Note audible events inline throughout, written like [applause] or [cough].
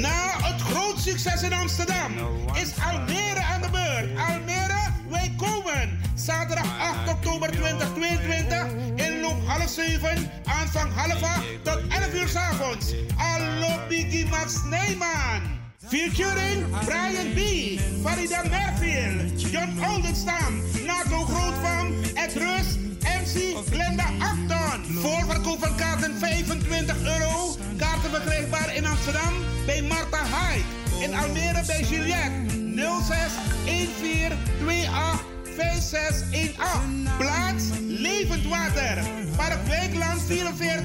Na het groot succes in Amsterdam is Almere aan de beurt. Almere, wij komen. Zaterdag 8 oktober 2022 in loop half 7, aanvang half 8 tot 11 uur s avonds. Allo Biggie Max Neyman. Featuring Brian B., Farida Merfield, John Oldenstam, Nato Grootvam, Ed Rus, MC Glenda Acton. Voorverkoop van kaarten 25 euro. Kaarten verkrijgbaar in Amsterdam bij Marta Hyde. In Almere bij Juliette 06 14 28 5618. Plaats Levend Water. Park Wijkland 44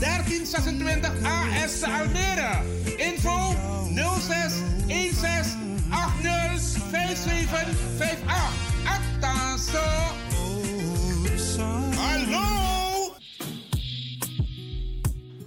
1326 AS Almere. Info 06 16 80 5758. Actaso.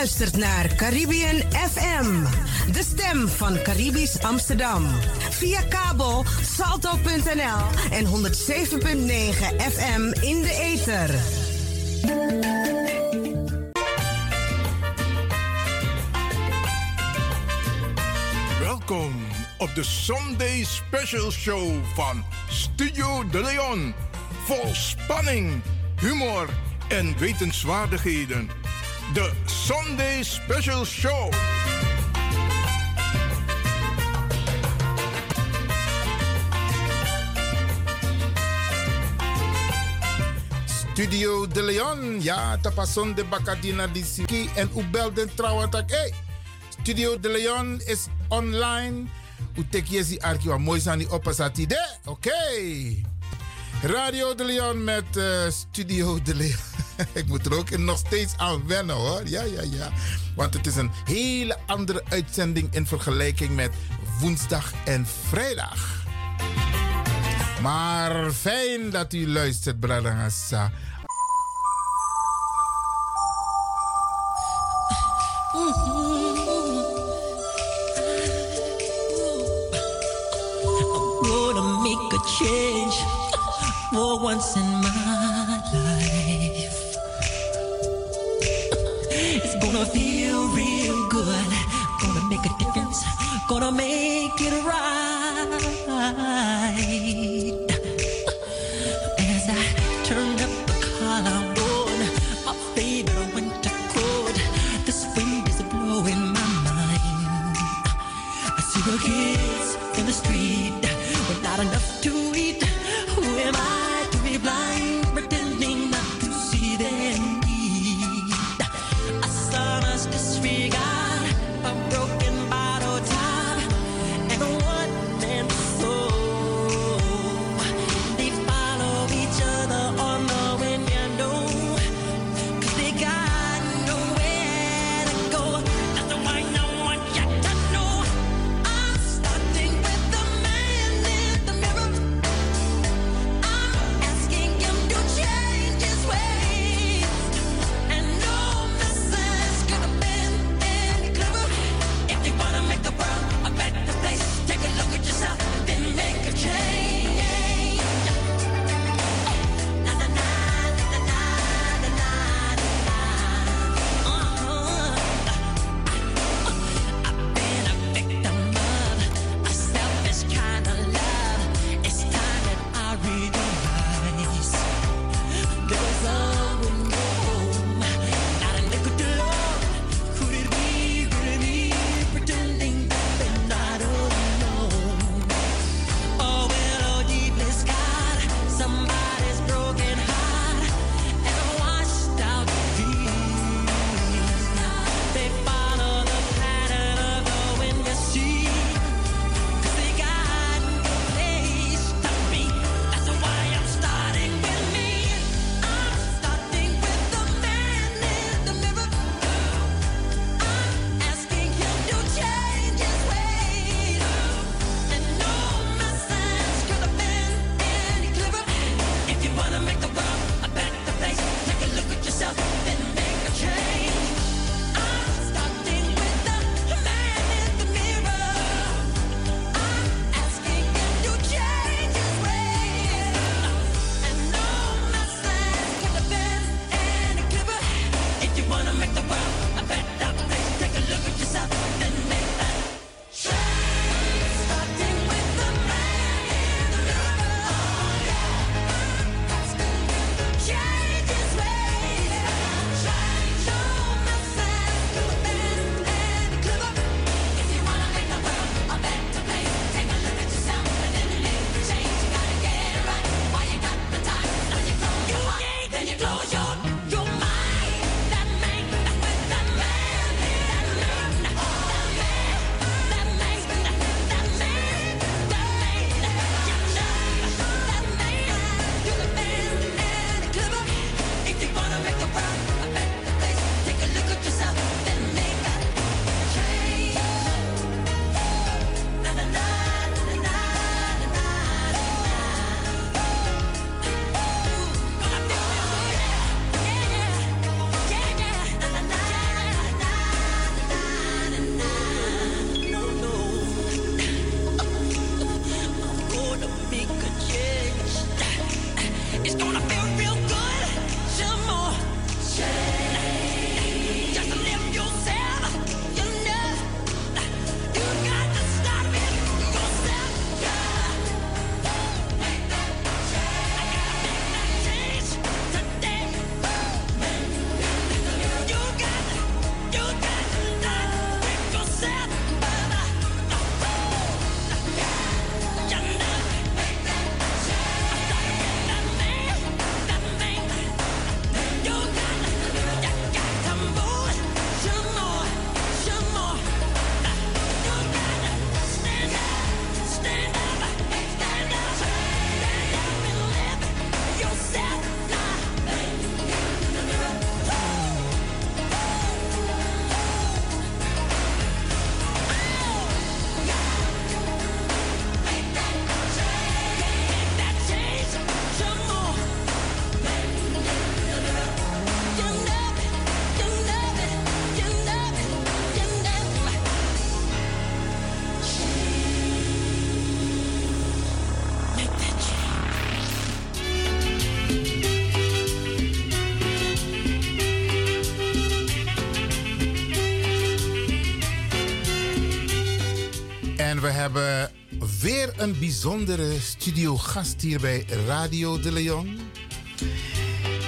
Luistert naar Caribbean FM, de stem van Caribisch Amsterdam. Via kabel salto.nl en 107.9 FM in de ether. Welkom op de Sunday Special Show van Studio De Leon. Vol spanning, humor en wetenswaardigheden. De Sunday Special Show. Studio De Leon, ja, tapason de Bacadina di Siki en u belden trouwens. Hey, Studio De Leon is online. U tekjesi arki wa mooi sani opasati de. Oké. Radio De Leon met eh, Studio De Leon. [laughs] Ik moet er ook nog steeds aan wennen hoor. Ja, ja, ja. Want het is een hele andere uitzending in vergelijking met woensdag en vrijdag. Maar fijn dat u luistert, Bradangasa. gonna make a change for once in my Gonna make it right. Een bijzondere studiogast hier bij Radio de Leon.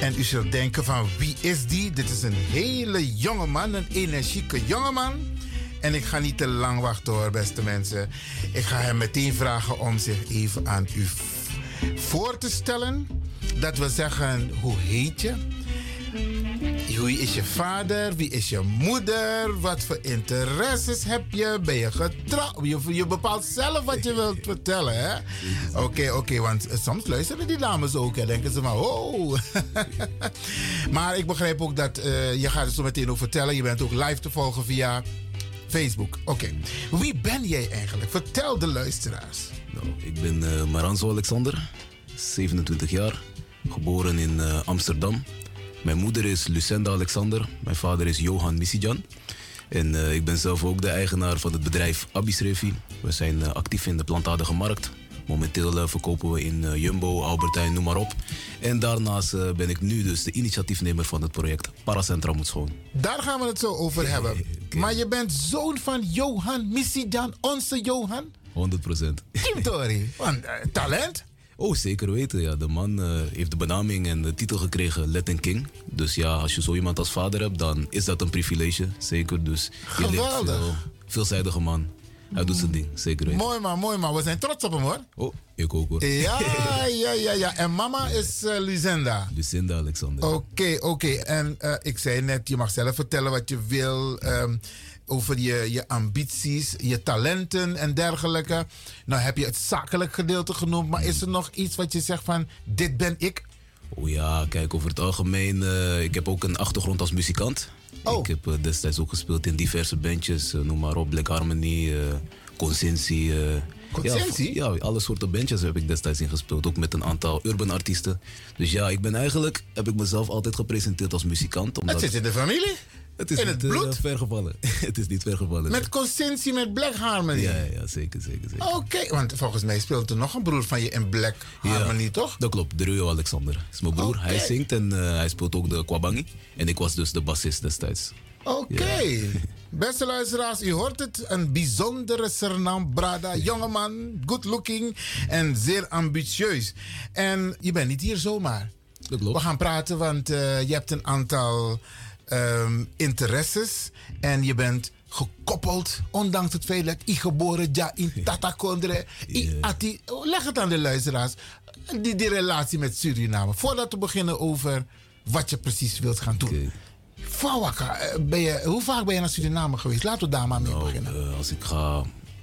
En u zult denken van wie is die? Dit is een hele jonge man, een energieke jonge man. En ik ga niet te lang wachten hoor, beste mensen. Ik ga hem meteen vragen om zich even aan u voor te stellen. Dat we zeggen, hoe heet je? Wie is je vader? Wie is je moeder? Wat voor interesses heb je? Ben je getrouwd? Je, bepaalt zelf wat je wilt vertellen, hè? Oké, oké, want soms luisteren die dames ook en denken ze maar, [laughs] oh. maar ik begrijp ook dat uh, je gaat het zo meteen ook vertellen. Je bent ook live te volgen via Facebook. Oké, wie ben jij eigenlijk? Vertel de luisteraars. Nou, ik ben uh, Maranzo Alexander, 27 jaar, geboren in uh, Amsterdam. Mijn moeder is Lucenda Alexander. Mijn vader is Johan Misijan. En uh, ik ben zelf ook de eigenaar van het bedrijf Abisrevi. We zijn uh, actief in de plantaardige markt. Momenteel uh, verkopen we in Jumbo, Albertijn, noem maar op. En daarnaast ben ik nu dus de initiatiefnemer van het project Paracentra moet schoon. Daar gaan we het zo over hebben. Okay. Maar je bent zoon van Johan Misijan, onze Johan? 100 procent. [laughs] talent? Oh, zeker weten. Ja. De man uh, heeft de benaming en de titel gekregen Latin King. Dus ja, als je zo iemand als vader hebt, dan is dat een privilege. Zeker. Dus je Geweldig. Veel, veelzijdige man. Hij doet zijn ding, zeker weten. Mooi man, mooi man. We zijn trots op hem hoor. Oh, ik ook hoor. Ja, [laughs] ja, ja, ja. En mama is uh, Lucinda. Lucinda Alexander. Oké, okay, oké. Okay. En uh, ik zei net, je mag zelf vertellen wat je wil. Um, over je, je ambities, je talenten en dergelijke. Nou heb je het zakelijk gedeelte genoemd, maar is er nog iets wat je zegt van dit ben ik? Oh ja, kijk, over het algemeen, uh, ik heb ook een achtergrond als muzikant. Oh. Ik heb uh, destijds ook gespeeld in diverse bandjes, uh, noem maar op, Black Harmony, Consensie. Consensie? Ja, ja, alle soorten bandjes heb ik destijds in gespeeld, ook met een aantal urban artiesten. Dus ja, ik ben eigenlijk, heb ik mezelf altijd gepresenteerd als muzikant. Omdat... Het zit in de familie? Het is in niet het bloed? Vergevallen. [laughs] het is niet vergevallen. Met Consensie, met Black Harmony? Ja, ja zeker, zeker. zeker. Oké, okay, want volgens mij speelt er nog een broer van je in Black Harmony, ja, toch? Dat klopt, Druyo Alexander. is mijn broer. Okay. Hij zingt en uh, hij speelt ook de kwabangi. En ik was dus de bassist destijds. Oké. Okay. Ja. [laughs] Beste luisteraars, u hoort het. Een bijzondere Sernam Brada. Jongeman, good looking en zeer ambitieus. En je bent niet hier zomaar. Dat klopt. We gaan praten, want uh, je hebt een aantal um, interesses. En je bent gekoppeld, ondanks het feit dat ik geboren ja in Tatakondre. Yeah. Ati, leg het aan de luisteraars, die, die relatie met Suriname. Voordat we beginnen over wat je precies wilt gaan doen. Okay. Fawaka, ben je, hoe vaak ben je naar Suriname geweest? Laten we daar maar mee nou, beginnen. Uh, als ik ga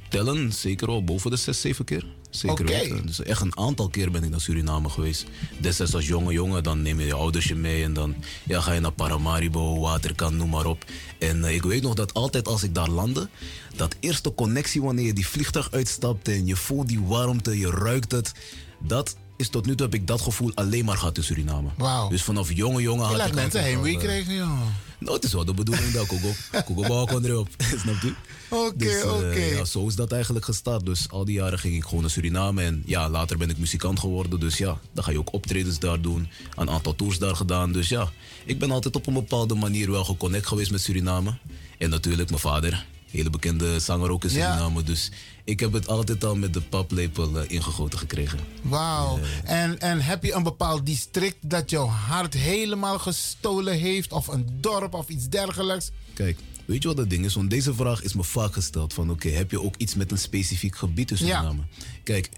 tellen, zeker al boven de 6, 7 keer. Zeker okay. weten. Dus echt een aantal keer ben ik naar Suriname geweest. Destijds als jonge jongen, dan neem je je ouders je mee en dan ja, ga je naar Paramaribo, Waterkant, noem maar op. En uh, ik weet nog dat altijd als ik daar landde, dat eerste connectie wanneer je die vliegtuig uitstapt en je voelt die warmte, je ruikt het, dat is tot nu toe heb ik dat gevoel alleen maar gehad in Suriname. Wow. Dus vanaf jonge jongen je had laat ik mensen heimwee krijgen, joh. Nou, het is wel de bedoeling dat Kogo, Kogo kon erop. [laughs] Snap je? Oké, okay, dus, uh, oké. Okay. Ja, zo is dat eigenlijk gestart. Dus al die jaren ging ik gewoon naar Suriname. En ja, later ben ik muzikant geworden. Dus ja, dan ga je ook optredens daar doen. Een aantal tours daar gedaan. Dus ja, ik ben altijd op een bepaalde manier wel geconnect geweest met Suriname. En natuurlijk mijn vader. Hele bekende zanger ook in Suriname. Ja. Dus ik heb het altijd al met de paplepel uh, ingegoten gekregen. Wauw. Uh, en, en heb je een bepaald district dat jouw hart helemaal gestolen heeft? Of een dorp of iets dergelijks? Kijk, weet je wat dat ding is? Want deze vraag is me vaak gesteld. Van oké, okay, heb je ook iets met een specifiek gebied in Suriname? Ja. Kijk,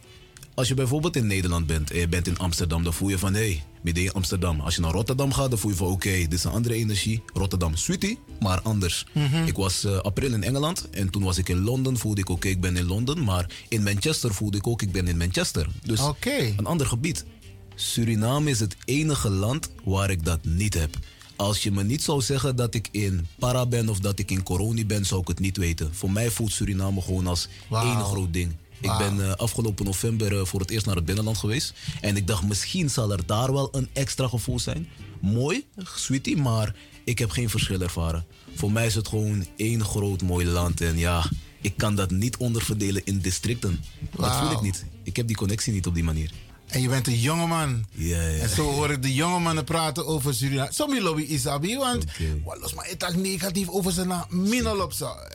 als je bijvoorbeeld in Nederland bent en je bent in Amsterdam, dan voel je van hé, hey, midden in Amsterdam. Als je naar Rotterdam gaat, dan voel je van oké, okay, dit is een andere energie. Rotterdam, sweetie, maar anders. Mhm. Mm -hmm. Ik was uh, april in Engeland en toen was ik in Londen, voelde ik oké, okay, ik ben in Londen. Maar in Manchester voelde ik ook, ik ben in Manchester. Dus okay. een ander gebied. Suriname is het enige land waar ik dat niet heb. Als je me niet zou zeggen dat ik in Para ben of dat ik in Coroni ben, zou ik het niet weten. Voor mij voelt Suriname gewoon als wow. één groot ding. Ik ben uh, afgelopen november uh, voor het eerst naar het binnenland geweest. En ik dacht, misschien zal er daar wel een extra gevoel zijn. Mooi, sweetie, maar ik heb geen verschil ervaren. Voor mij is het gewoon één groot mooi land. En ja, ik kan dat niet onderverdelen in districten. Wow. Dat voel ik niet. Ik heb die connectie niet op die manier. En je bent een jongeman. Ja, ja. En zo hoor ik de jonge mannen praten over Suriname. Sommige lobby Isabi, want Oké. okay. los maar ik negatief over zijn naam.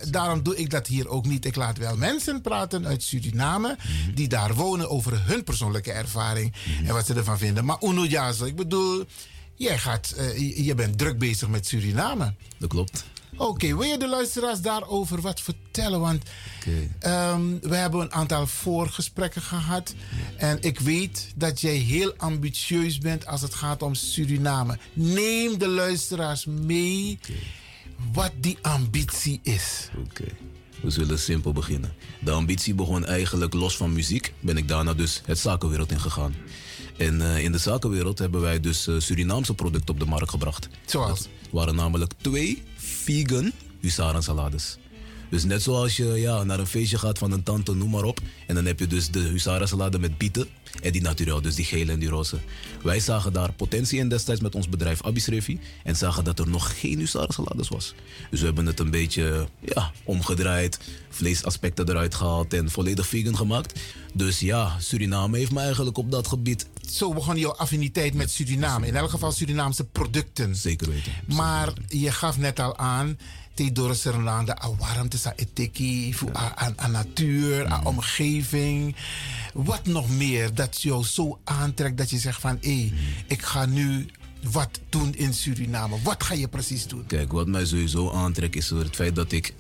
Daarom doe ik dat hier ook niet. Ik laat wel mensen praten uit Suriname die daar wonen over hun persoonlijke ervaring en wat ze ervan vinden. Maar Uno Jazo, ik bedoel, jij gaat, eh, je bent druk bezig met Suriname. Dat klopt. Oké, wil je de luisteraars daarover wat vertellen? Want ehm, we hebben een aantal voorgesprekken gehad. En ik weet dat jij heel ambitieus bent als het gaat om Suriname. Neem de luisteraars mee wat die ambitie is. Oké. We zullen simpel beginnen. De ambitie begon eigenlijk los van muziek. Ben ik daarna dus het zakenwereld ingegaan. En eh, in de zakenwereld hebben wij dus eh, Surinaamse producten op de markt gebracht. Zoals? Dat waren namelijk twee vegan husarensalades. Dus net zoals je ja, naar een feestje gaat van een tante, noem maar op. En dan heb je dus de husarensalade met bieten. En die naturel, dus die gele en die roze. Wij zagen daar potentie in destijds met ons bedrijf Abisrevi. En zagen dat er nog geen husarensalades was. Dus we hebben het een beetje ja, omgedraaid. Vleesaspecten eruit gehaald en volledig vegan gemaakt. Dus ja, Suriname heeft me eigenlijk op dat gebied Zo begon jouw affiniteit met Suriname. In elk geval Surinaamse producten. zeker weten. Maar je gaf net al aan, te door a warmte, sa etiki, aan aan natuur, aan omgeving. Wat nog meer dat jou zo aantrekt dat je zegt van, hé, ik ga nu wat doen in Suriname. Wat ga je precies doen? Kijk, wat mij sowieso aantrekt is het feit dat ik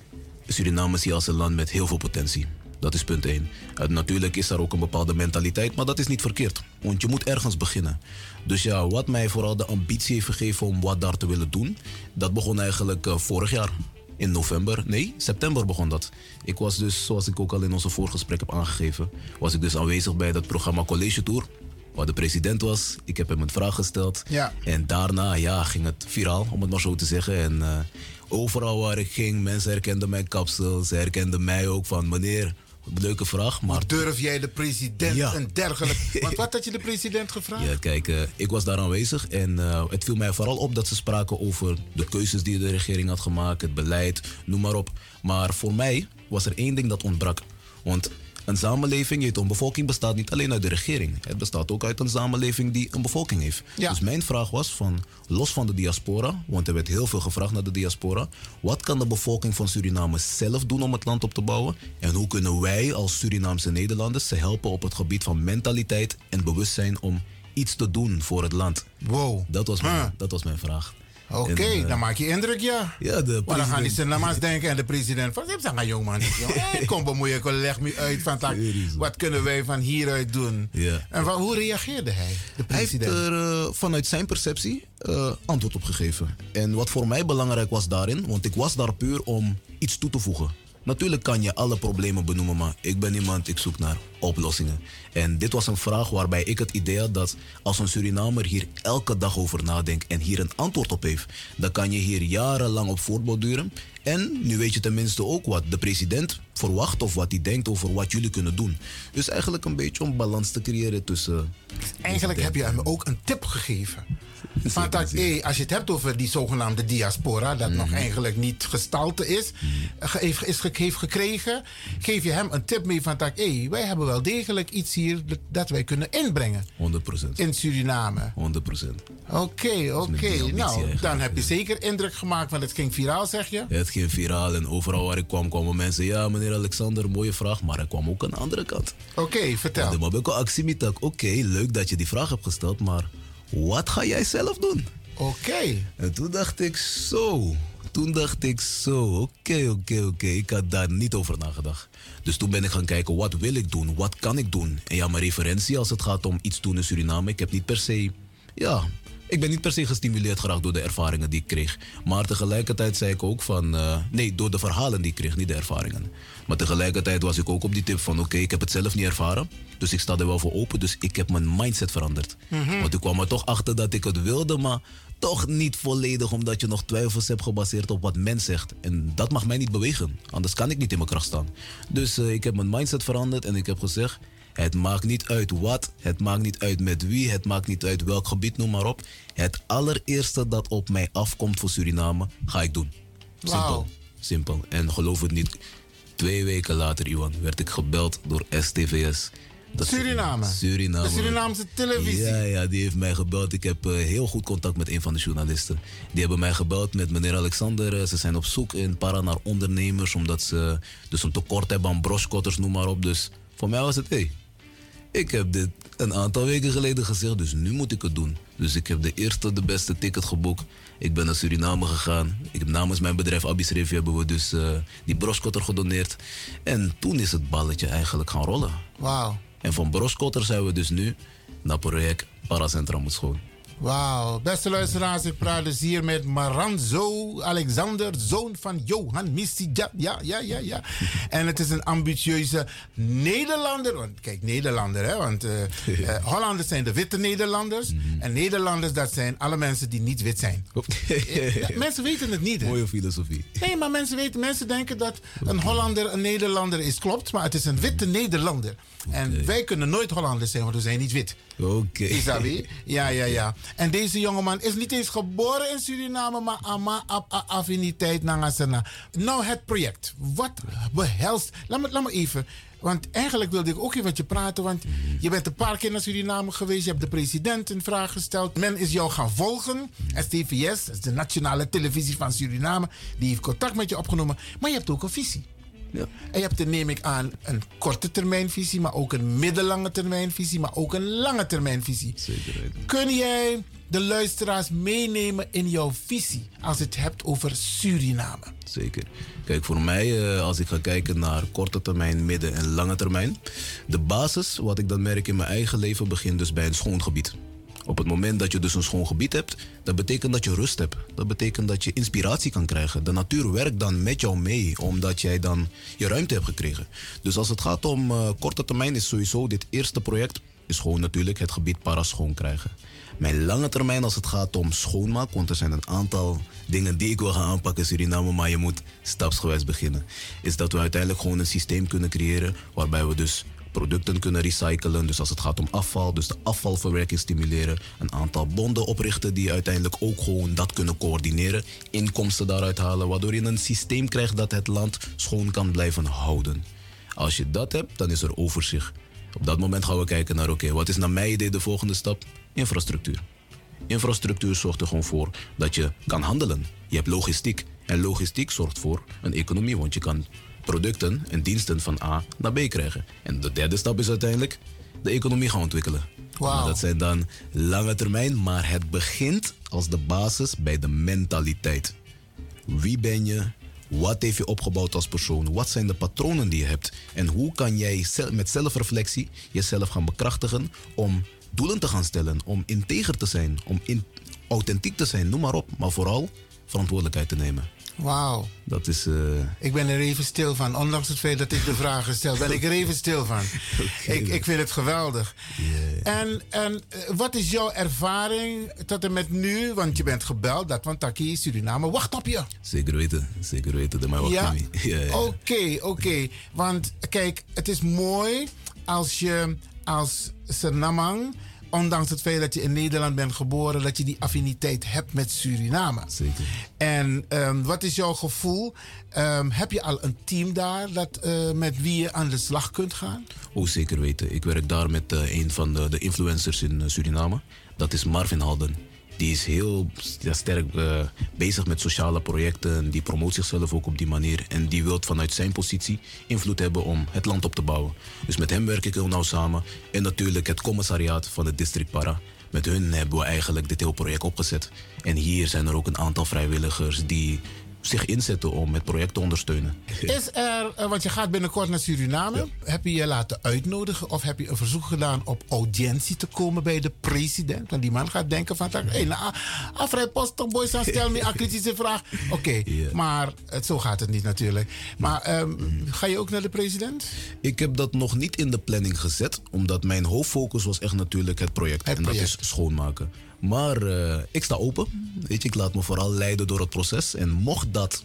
Suriname zie als een land met heel veel potentie. Dat is punt 1. natuurlijk is er ook een bepaalde mentaliteit, maar dat is niet verkeerd. Want je moet ergens beginnen. Dus ja, wat mij vooral de ambitie heeft gegeven om wat daar te willen doen, dat begon eigenlijk eh, vorig jaar. In november, nee, september begon dat. Ik was dus, zoals ik ook al in onze voorgesprek heb aangegeven, was ik dus aanwezig bij dat programma College Tour. Waar de president was. Ik heb hem een vraag gesteld. Ja. En daarna ja, ging het viraal, om het maar zo te zeggen. En eh, overal waar ik ging, mensen herkenden mijn kapsel. Ze herkenden mij ook van, meneer, leuke vraag. Maar Durf jij de president Ja. en dergelijke? [laughs] Want wat had je de president gevraagd? ja, kijk, eh, ik was daar aanwezig en eh, het viel mij vooral op dat ze spraken over de keuzes die de regering had gemaakt, het beleid, noem maar op. Maar voor mij was er één ding dat ontbrak. Want een samenleving, je weet, een bevolking bestaat niet alleen uit de regering. Het bestaat ook uit een samenleving die een bevolking heeft. Ja. Dus mijn vraag was van, los van de diaspora, want er werd heel veel gevraagd naar de diaspora. Wat kan de bevolking van Suriname zelf doen om het land op te bouwen? En hoe kunnen wij als Surinaamse Nederlanders ze helpen op het gebied van mentaliteit en bewustzijn om iets te doen voor het land? Wow. Dat was mijn, Huh. dat was mijn vraag. Oké, eh, dan maak je indruk, ja. Ja, de Maar dan gaan die president- Sinama's denken en de president van... "Zeg maar jongen, niet. [laughs] Hey, kom bemoeien, leg me uit van... tak, wat kunnen wij van hieruit doen? Ja. En van, hoe reageerde hij, de Hij heeft president? er eh, vanuit zijn perceptie eh, antwoord op gegeven. En wat voor mij belangrijk was daarin, want ik was daar puur om iets toe te voegen. Natuurlijk kan je alle problemen benoemen, maar ik ben iemand, ik zoek naar oplossingen. En dit was een vraag waarbij ik het idee had dat als een Surinamer hier elke dag over nadenkt en hier een antwoord op heeft, dan kan je hier jarenlang op voortborduren. En nu weet je tenminste ook wat de president verwacht of wat hij denkt over wat jullie kunnen doen. Dus eigenlijk een beetje om balans te creëren tussen. Eigenlijk heb je hem ook een tip gegeven. Van dat, hey, als je het hebt over die zogenaamde diaspora, dat nog eigenlijk niet gestalte is, ge- heeft, is heeft gekregen, geef je hem een tip mee van dat, hey, wij hebben wel degelijk iets hier dat, wij kunnen inbrengen 100%. in Suriname. 100%. Oké, oké. Nou, dan heb je zeker indruk gemaakt, want het ging viraal, zeg je? Het ging viraal en overal waar ik kwam, kwamen mensen. Ja, meneer Alexander, mooie vraag. Maar er kwam ook een andere kant. Oké, vertel. De Mabeko Aksimitak, oké, leuk dat je die vraag hebt gesteld, maar wat ga jij zelf doen? Oké. En toen dacht ik zo. Toen dacht ik zo, oké, oké, oké. Ik had daar niet over nagedacht. Dus toen ben ik gaan kijken, wat wil ik doen? Wat kan ik doen? En ja, mijn referentie als het gaat om iets doen in Suriname, ik heb niet per se, ja, ik ben niet per se gestimuleerd geraakt door de ervaringen die ik kreeg. Maar tegelijkertijd zei ik ook van, eh, nee, door de verhalen die ik kreeg, niet de ervaringen. Maar tegelijkertijd was ik ook op die tip van, oké, ik heb het zelf niet ervaren. Dus ik sta er wel voor open, dus ik heb mijn mindset veranderd. Want ik kwam er toch achter dat ik het wilde, maar toch niet volledig, omdat je nog twijfels hebt gebaseerd op wat men zegt. En dat mag mij niet bewegen, anders kan ik niet in mijn kracht staan. Dus eh, ik heb mijn mindset veranderd en ik heb gezegd, het maakt niet uit wat, het maakt niet uit met wie, het maakt niet uit welk gebied, noem maar op. Het allereerste dat op mij afkomt voor Suriname, ga ik doen. Simpel. Wauw. Simpel. En geloof het niet, twee weken later, Iwan, werd ik gebeld door STVS. Dat- Suriname. Suriname. De Surinaamse televisie. Ja, ja, die heeft mij gebeld. Ik heb eh, heel goed contact met een van de journalisten. Die hebben mij gebeld met meneer Alexander. Eh, Ze zijn op zoek in Para naar ondernemers, omdat ze dus een tekort hebben aan broskotters, noem maar op. Dus voor mij was het, hé, ik heb dit een aantal weken geleden gezegd, dus nu moet ik het doen. Dus ik heb de eerste, de beste ticket geboekt. Ik ben naar Suriname gegaan. Ik heb namens mijn bedrijf Abis Revi hebben we dus eh, die broskotter gedoneerd. En toen is het balletje eigenlijk gaan rollen. Wauw. En van broskotter zijn we dus nu naar project Paracentra moet schoon. Wauw. Beste luisteraars, ik praat dus hier met Maranzo Alexander, zoon van Johan Missi. Ja, ja, ja, ja. [laughs] En het is een ambitieuze Nederlander. Want kijk, Nederlander, hè. Want eh, [laughs] eh, Hollanders zijn de witte Nederlanders. En Nederlanders, dat zijn alle mensen die niet wit zijn. Ja, mensen weten het niet, hè. Mooie filosofie. Nee, maar mensen weten, mensen denken dat een Hollander een Nederlander is. Klopt, maar het is een witte Nederlander. En wij kunnen nooit Hollanders zijn, want we zijn niet wit. Oké. Isabi? Ja, ja, ja. [laughs] En deze jongeman is niet eens geboren in Suriname, maar ama affiniteit nangasana. Nou, het project. Wat behelst... Laat me, laat me even... Want eigenlijk wilde ik ook even met je praten. Want je bent een paar keer naar Suriname geweest. Je hebt de president een vraag gesteld. Men is jou gaan volgen. STVS, is de nationale televisie van Suriname. Die heeft contact met je opgenomen. Maar je hebt ook een visie. Ja. En je hebt er, neem ik aan, een korte termijnvisie, maar ook een middellange termijnvisie, maar ook een lange termijnvisie. Zeker. Kun jij de luisteraars meenemen in jouw visie als het hebt over Suriname? Zeker. Kijk, voor mij, eh, als ik ga kijken naar korte termijn, midden- en lange termijn. De basis, wat ik dan merk in mijn eigen leven, begint dus bij een schoon gebied. Op het moment dat je dus een schoon gebied hebt, dat betekent dat je rust hebt. Dat betekent dat je inspiratie kan krijgen. De natuur werkt dan met jou mee, omdat jij dan je ruimte hebt gekregen. Dus als het gaat om eh, korte termijn, is sowieso dit eerste project, is gewoon natuurlijk het gebied para schoon krijgen. Mijn lange termijn als het gaat om schoonmaak, want er zijn een aantal dingen die ik wil gaan aanpakken in Suriname, maar je moet stapsgewijs beginnen. Is dat we uiteindelijk gewoon een systeem kunnen creëren waarbij we dus producten kunnen recyclen. Dus als het gaat om afval, dus de afvalverwerking stimuleren. Een aantal bonden oprichten die uiteindelijk ook gewoon dat kunnen coördineren. Inkomsten daaruit halen, waardoor je een systeem krijgt dat het land schoon kan blijven houden. Als je dat hebt, dan is er overzicht. Op dat moment gaan we kijken naar, oké, wat is naar mijn idee de volgende stap? Infrastructuur. Infrastructuur zorgt er gewoon voor dat je kan handelen. Je hebt logistiek. En logistiek zorgt voor een economie, want je kan producten en diensten van A naar B krijgen. En de derde stap is uiteindelijk de economie gaan ontwikkelen. Dat zijn dan lange termijn, maar het begint als de basis bij de mentaliteit. Wie ben je? Wat heeft je opgebouwd als persoon? Wat zijn de patronen die je hebt? En hoe kan jij met zelfreflectie jezelf gaan bekrachtigen om doelen te gaan stellen, om integer te zijn, om in, authentiek te zijn, noem maar op. Maar vooral verantwoordelijkheid te nemen. Wauw. Dat is. eh, Ik ben er even stil van. Ondanks het feit dat ik de [laughs] vraag stel, ben ik er even stil van. [laughs] ik, ik vind het geweldig. En, en eh, wat is jouw ervaring tot en met nu? Want je bent gebeld, dat van Taki, Suriname. Wacht op je. zeker weten, zeker weten. De mij wacht [laughs] Ja, oké, oké. Want kijk, het is mooi als je als Surinamang, ondanks het feit dat je in Nederland bent geboren, dat je die affiniteit hebt met Suriname. Zeker. En ehm, wat is jouw gevoel? Ehm, heb je al een team daar dat, eh, met wie je aan de slag kunt gaan? Oh, zeker weten. Ik werk daar met eh, een van de, de influencers in eh, Suriname. Dat is Marvin Halden. Die is heel sterk eh, bezig met sociale projecten. Die promoot zichzelf ook op die manier. En die wil vanuit zijn positie invloed hebben om het land op te bouwen. Dus met hem werk ik heel nauw samen. En natuurlijk het commissariaat van het district Para. Met hun hebben we eigenlijk dit hele project opgezet. En hier zijn er ook een aantal vrijwilligers die zich inzetten om het project te ondersteunen. Is er, eh, want je gaat binnenkort naar Suriname. Heb je je laten uitnodigen of heb je een verzoek gedaan op audiëntie te komen bij de president? Want die man gaat denken van, hé, hey, nou, Afraid Post, boys, dan stel me een kritische vraag. [laughs] Oké, Ja. maar het, zo gaat het niet natuurlijk. Maar ehm, ga je ook naar de president? Ik heb dat nog niet in de planning gezet, omdat mijn hoofdfocus was echt natuurlijk het project. Het en dat is schoonmaken. Maar eh, ik sta open. Weet je, ik laat me vooral leiden door het proces. En mocht dat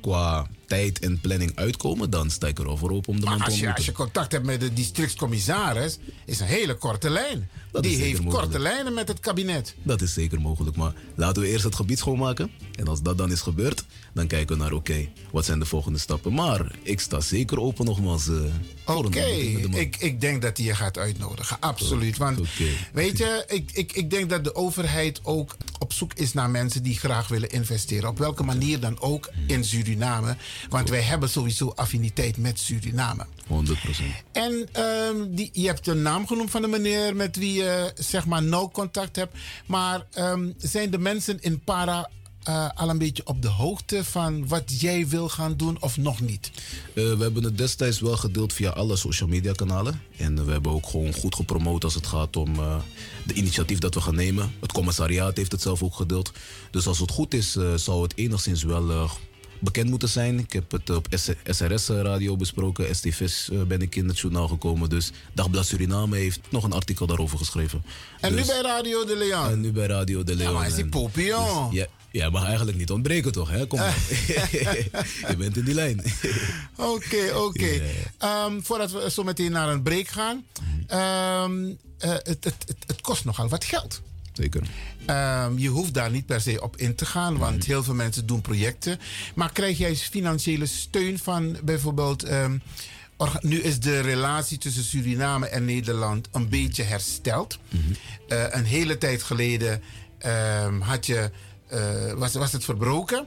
qua tijd en planning uitkomen, dan sta ik er voor open om de man te als je, als je contact hebt met de districtscommissaris, is een hele korte lijn. Dat Die heeft mogelijk. korte lijnen met het kabinet. Dat is zeker mogelijk, maar laten we eerst het gebied schoonmaken. En als dat dan is gebeurd, dan kijken we naar oké, wat zijn de volgende stappen. Maar ik sta zeker open nogmaals. eh, Oké, ik, ik denk dat hij je gaat uitnodigen. Absoluut. Want weet je, ik, ik, ik denk dat de overheid ook op zoek is naar mensen die graag willen investeren. Op welke manier dan ook in Suriname. Want wij hebben sowieso affiniteit met Suriname. 100%. En ehm, die, je hebt de naam genoemd van de meneer met wie je zeg maar nauw contact hebt. Maar ehm, zijn de mensen in Para eh, al een beetje op de hoogte van wat jij wil gaan doen of nog niet? Eh, we hebben het destijds wel gedeeld via alle social media kanalen. En we hebben ook gewoon goed gepromoot als het gaat om eh, de initiatief dat we gaan nemen. Het commissariaat heeft het zelf ook gedeeld. Dus als het goed is, zou het enigszins wel bekend moeten zijn. Ik heb het op SRS-radio besproken. STV's eh, ben ik in het journaal gekomen. Dus Dagblad Suriname heeft nog een artikel daarover geschreven. En Dus- nu bij Radio de Leon. en nu bij Radio de Leon. maar is die Popion? Dus, ja, jij mag eigenlijk niet ontbreken toch, hè? Kom maar. [laughs] Je bent in die lijn. Oké, oké. Ja. Ehm, voordat we zo meteen naar een break gaan. eh, het, het, het, het kost nogal wat geld. Zeker. Ehm, je hoeft daar niet per se op in te gaan, want heel veel mensen doen projecten. Maar krijg jij financiële steun van bijvoorbeeld. ehm, nu is de relatie tussen Suriname en Nederland een beetje hersteld. Eh, een hele tijd geleden ehm, had je. Eh, was, was het verbroken.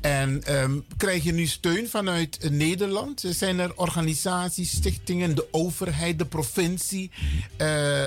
En ehm, krijg je nu steun vanuit eh, Nederland? Zijn er organisaties, stichtingen, de overheid, de provincie, eh,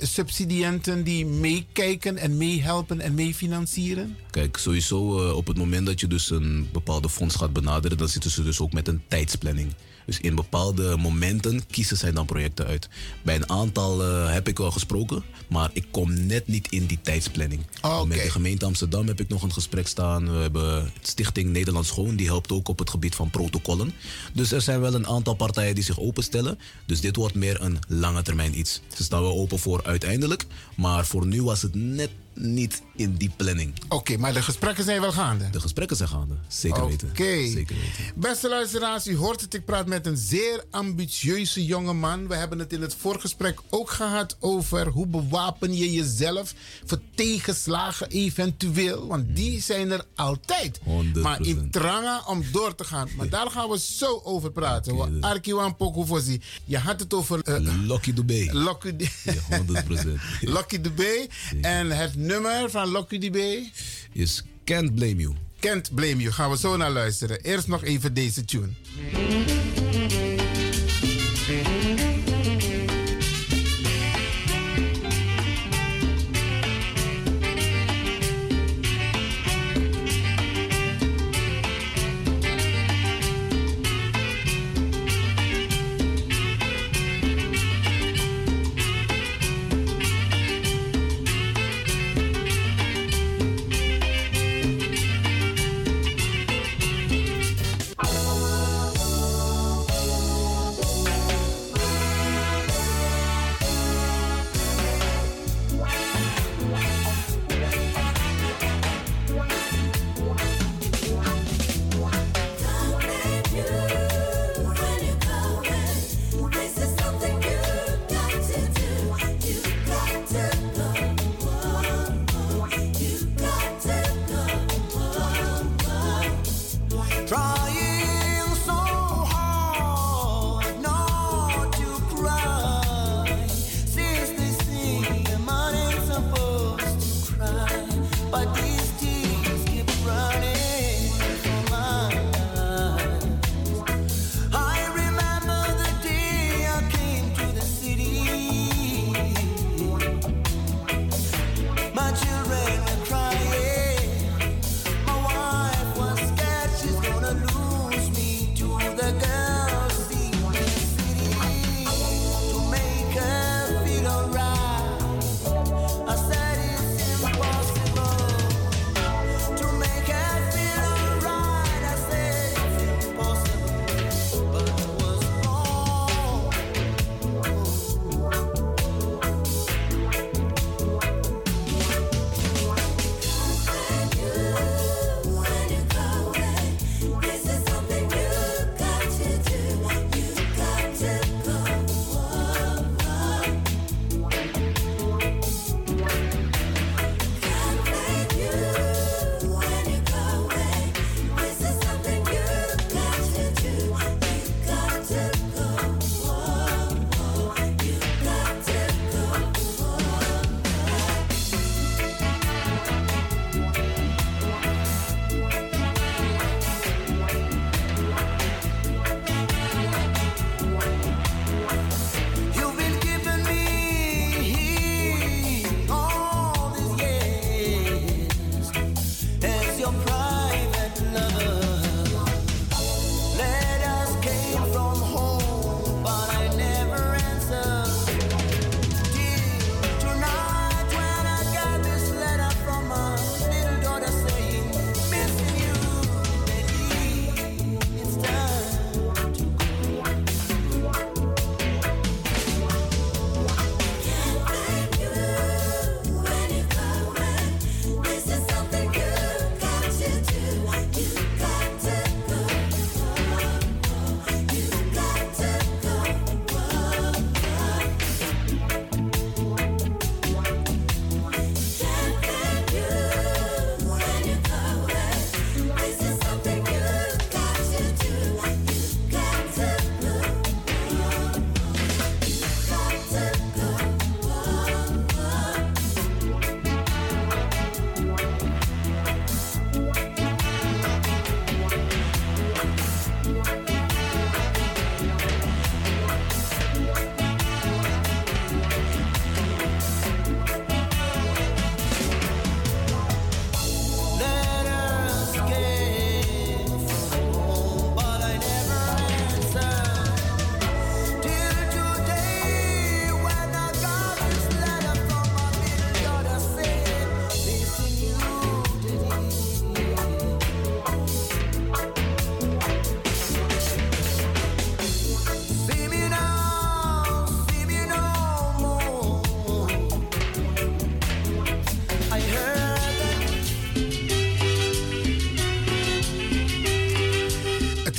subsidiënten die meekijken en meehelpen en meefinancieren? Kijk, sowieso op het moment dat je dus een bepaalde fonds gaat benaderen, dan zitten ze dus ook met een tijdsplanning. Dus in bepaalde momenten kiezen zij dan projecten uit. Bij een aantal eh, heb ik wel gesproken, maar ik kom net niet in die tijdsplanning. Oké. Met de gemeente Amsterdam heb ik nog een gesprek staan. We hebben Stichting Nederland Schoon, die helpt ook op het gebied van protocollen. Dus er zijn wel een aantal partijen die zich openstellen. Dus dit wordt meer een lange termijn iets. Ze staan wel open voor uiteindelijk, maar voor nu was het net niet in die planning. Oké, maar de gesprekken zijn wel gaande. De gesprekken zijn gaande. Zeker Oké. weten. Weten. Beste luisteraars, u hoort het. Ik praat met een zeer ambitieuze jonge man. We hebben het in het voorgesprek ook gehad over hoe bewapen je jezelf voor tegenslagen eventueel. Want die zijn er altijd. 100%. Maar in tranga om door te gaan. Maar daar gaan we zo over praten. Oké, Okay, dus- Arkiwan Pokofosi. Je had het over uh, Lucky Dubé. Lucky, Ja, 100%. Lucky Dubé. En het nummer van Lucky. Is Can't Blame You. Can't Blame You. Gaan we zo naar luisteren. Eerst nog even deze tune.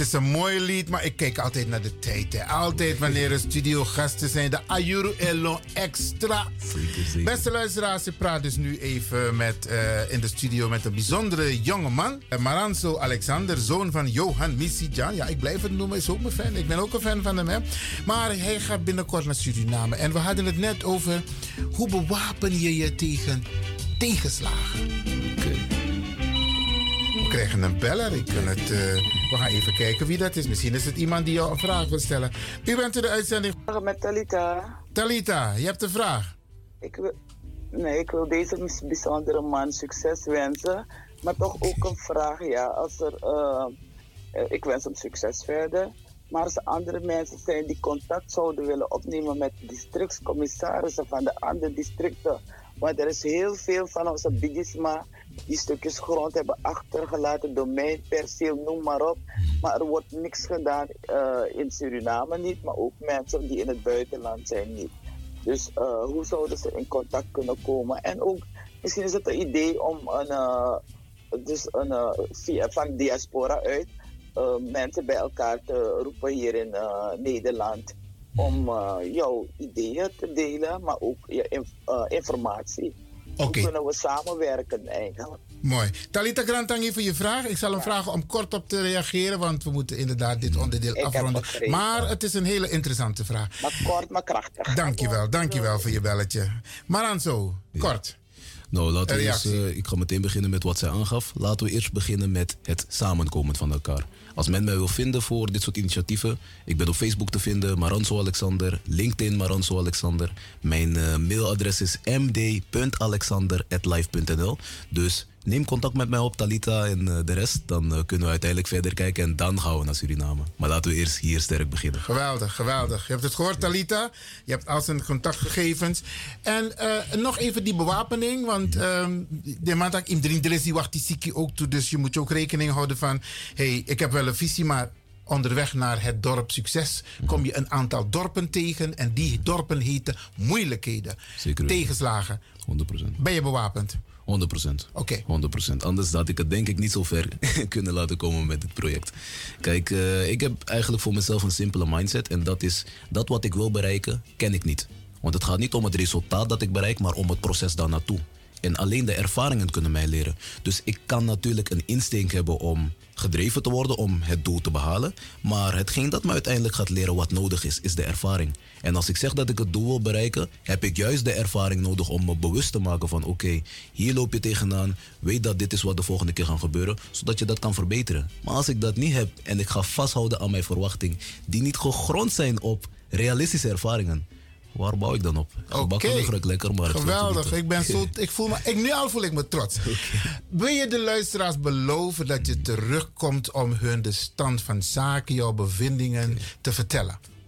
Is een mooi lied, maar ik kijk altijd naar de tijd. Hè. Altijd wanneer er studiogasten zijn, de Ayuru Elon Extra. Zeker, zeker. Beste luisteraars, ik praat dus nu even met, eh, in de studio met een bijzondere jonge man. Eh, Maranzo Alexander, zoon van Johan Misijan. Ja, ik blijf het noemen, is ook mijn fan. Ik ben ook een fan van hem. Hè. Maar hij gaat binnenkort naar Suriname. En we hadden het net over hoe bewapen je je tegen tegenslagen. We krijgen een beller. Ik kan het, eh, we gaan even kijken wie dat is. Misschien is het iemand die jou een vraag wil stellen. U bent in de uitzending. Met Talita. Talita, je hebt een vraag. Ik wil, nee, ik wil deze bijzondere man succes wensen. Maar toch ook een vraag. Ja, als er, eh, eh, ik wens hem succes verder. Maar als er andere mensen zijn die contact zouden willen opnemen met districtscommissarissen van de andere districten. Want er is heel veel van onze bigisma die stukjes grond hebben achtergelaten, domeinperceel, noem maar op. Maar er wordt niks gedaan eh, in Suriname niet, maar ook mensen die in het buitenland zijn niet. Dus eh, hoe zouden ze in contact kunnen komen? En ook, misschien is het een idee om een, eh, dus een, via, van diaspora uit mensen bij elkaar te roepen hier in Nederland. Om jouw ideeën te delen, maar ook je inf- informatie. Oké. Hoe kunnen we samenwerken eigenlijk? Mooi. Talita Grantangi voor je vraag. Ik zal hem vragen om kort op te reageren, want we moeten inderdaad dit onderdeel Ik heb afronden. Maar het is een hele interessante vraag. Maar kort, maar krachtig. Dankjewel, dankjewel voor je belletje. Maranzo, kort. Nou, laten we eerst, eh, ik ga meteen beginnen met wat zij aangaf. Laten we eerst beginnen met het samenkomen van elkaar. Als men mij wil vinden voor dit soort initiatieven, ik ben op Facebook te vinden, Maranzo Alexander, LinkedIn Maranzo Alexander. Mijn eh, mailadres is md.alexander.live.nl. Dus neem contact met mij op, Talita en eh, de rest. Dan eh, kunnen we uiteindelijk verder kijken en dan gaan we naar Suriname. Maar laten we eerst hier sterk beginnen. Geweldig, geweldig. Je hebt het gehoord, Talita. Je hebt al zijn contactgegevens. En eh, nog even die bewapening. Want ehm, de man dat in die wacht die ziekie ook toe. Dus je moet je ook rekening houden van... hey, ik heb wel een visie, maar onderweg naar het dorp succes... kom je een aantal dorpen tegen. En die dorpen heten moeilijkheden. Zeker. Tegenslagen. 100%. Ben je bewapend? 100%. Oké. 100%. Anders had ik het denk ik niet zo ver [laughs] kunnen laten komen met dit project. Kijk, eh, ik heb eigenlijk voor mezelf een simpele mindset. En dat is, dat wat ik wil bereiken, ken ik niet. Want het gaat niet om het resultaat dat ik bereik, maar om het proces daar naartoe. En alleen de ervaringen kunnen mij leren. Dus ik kan natuurlijk een insteek hebben om gedreven te worden om het doel te behalen. Maar hetgeen dat me uiteindelijk gaat leren wat nodig is, is de ervaring. En als ik zeg dat ik het doel wil bereiken, heb ik juist de ervaring nodig om me bewust te maken van oké, hier loop je tegenaan. Weet dat dit is wat de volgende keer gaat gebeuren, zodat je dat kan verbeteren. Maar als ik dat niet heb en ik ga vasthouden aan mijn verwachting, die niet gegrond zijn op realistische ervaringen, waar bouw ik dan op? Gebakken Oké. lucht lekker, maar Geweldig. Ik ben zo. [laughs] Ik voel me. Ik, nu al voel ik me trots. Wil je de luisteraars beloven dat je terugkomt om hun de stand van zaken, jouw bevindingen te vertellen? 100%.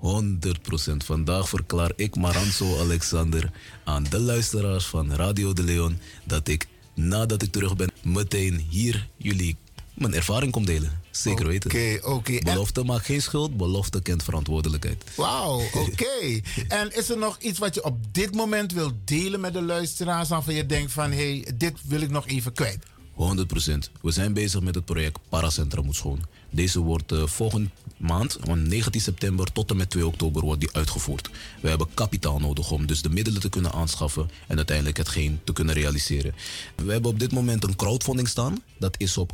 Vandaag verklaar ik Maranzo Alexander aan de luisteraars van Radio de Leon dat ik nadat ik terug ben meteen hier jullie mijn ervaring kom delen. Zeker weten. Oké, oké. En- Belofte maakt geen schuld, belofte kent verantwoordelijkheid. Wauw, [laughs] oké. en is er nog iets wat je op dit moment wilt delen met de luisteraars waarvan je denkt van hé, hey, dit wil ik nog even kwijt? 100%. We zijn bezig met het project Paracentra Moet Schoon. Deze wordt eh, volgende maand, van 19 september tot en met 2 oktober, wordt die uitgevoerd. We hebben kapitaal nodig om dus de middelen te kunnen aanschaffen en uiteindelijk hetgeen te kunnen realiseren. We hebben op dit moment een crowdfunding staan. Dat is op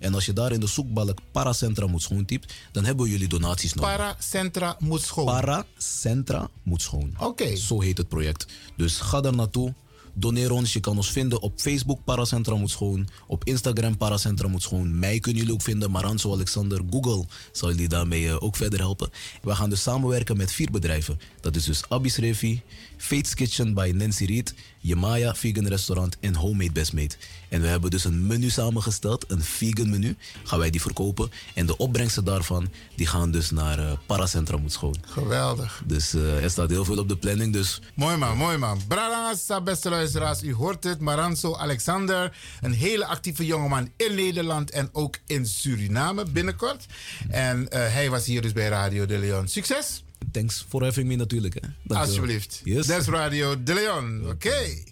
En als je daar in de zoekbalk Paracentra Moet Schoon typt, dan hebben we jullie donaties nodig. Paracentra moet schoon. Paracentra Moet Schoon. Oké. Zo heet het project. Dus ga daar naartoe. Doneer ons. Je kan ons vinden op Facebook Paracentra Moet Schoon. Op Instagram Paracentra Moet Schoon. Mij kunnen jullie ook vinden. Maranzo Alexander. Google zal jullie daarmee eh, ook verder helpen. We gaan dus samenwerken met vier bedrijven. Dat is dus Abby's Revi, Fate's Kitchen by Nancy Reed, Yemaya Vegan Restaurant en Homemade Best Made. En we hebben dus een menu samengesteld, een vegan menu. Gaan wij die verkopen. En de opbrengsten daarvan, die gaan dus naar eh, Paracentra Moet Schoon. Geweldig. Dus eh, er staat heel veel op de planning. Dus Mooi man, mooi man. Bradangasa, beste luisteraars, u hoort het. Maranzo Alexander, een hele actieve jongeman in Nederland en ook in Suriname binnenkort. En eh, hij was hier dus bij Radio de Leon. Succes! Thanks for having me natuurlijk. Hè. Alsjeblieft. Yes. Is Radio de Leon. Oké.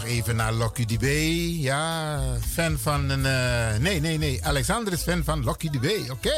Even naar Lucky Dubé. Ja, fan van een... eh, nee, nee, nee. Alexander is fan van Lucky Dubé. Oké.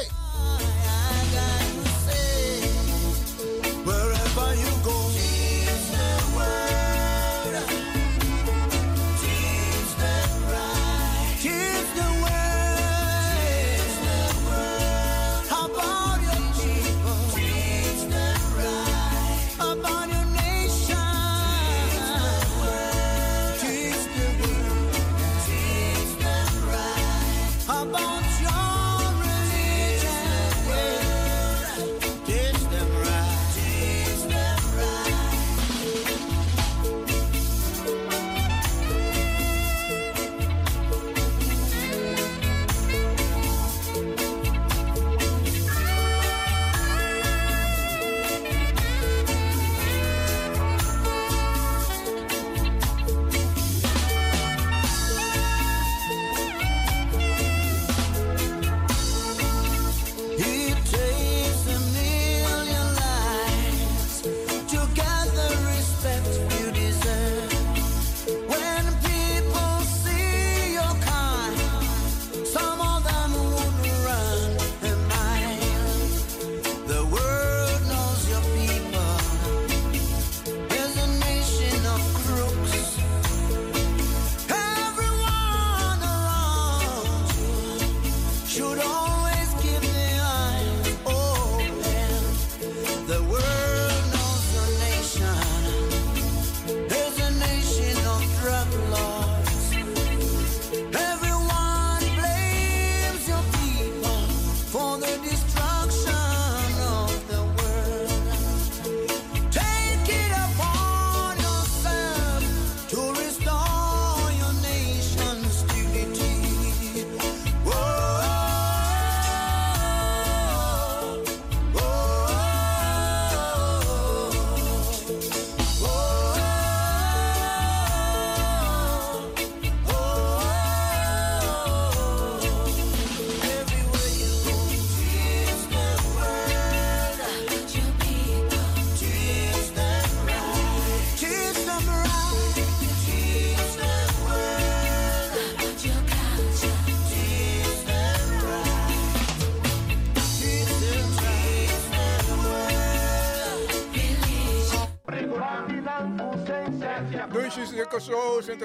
De Coso, Sint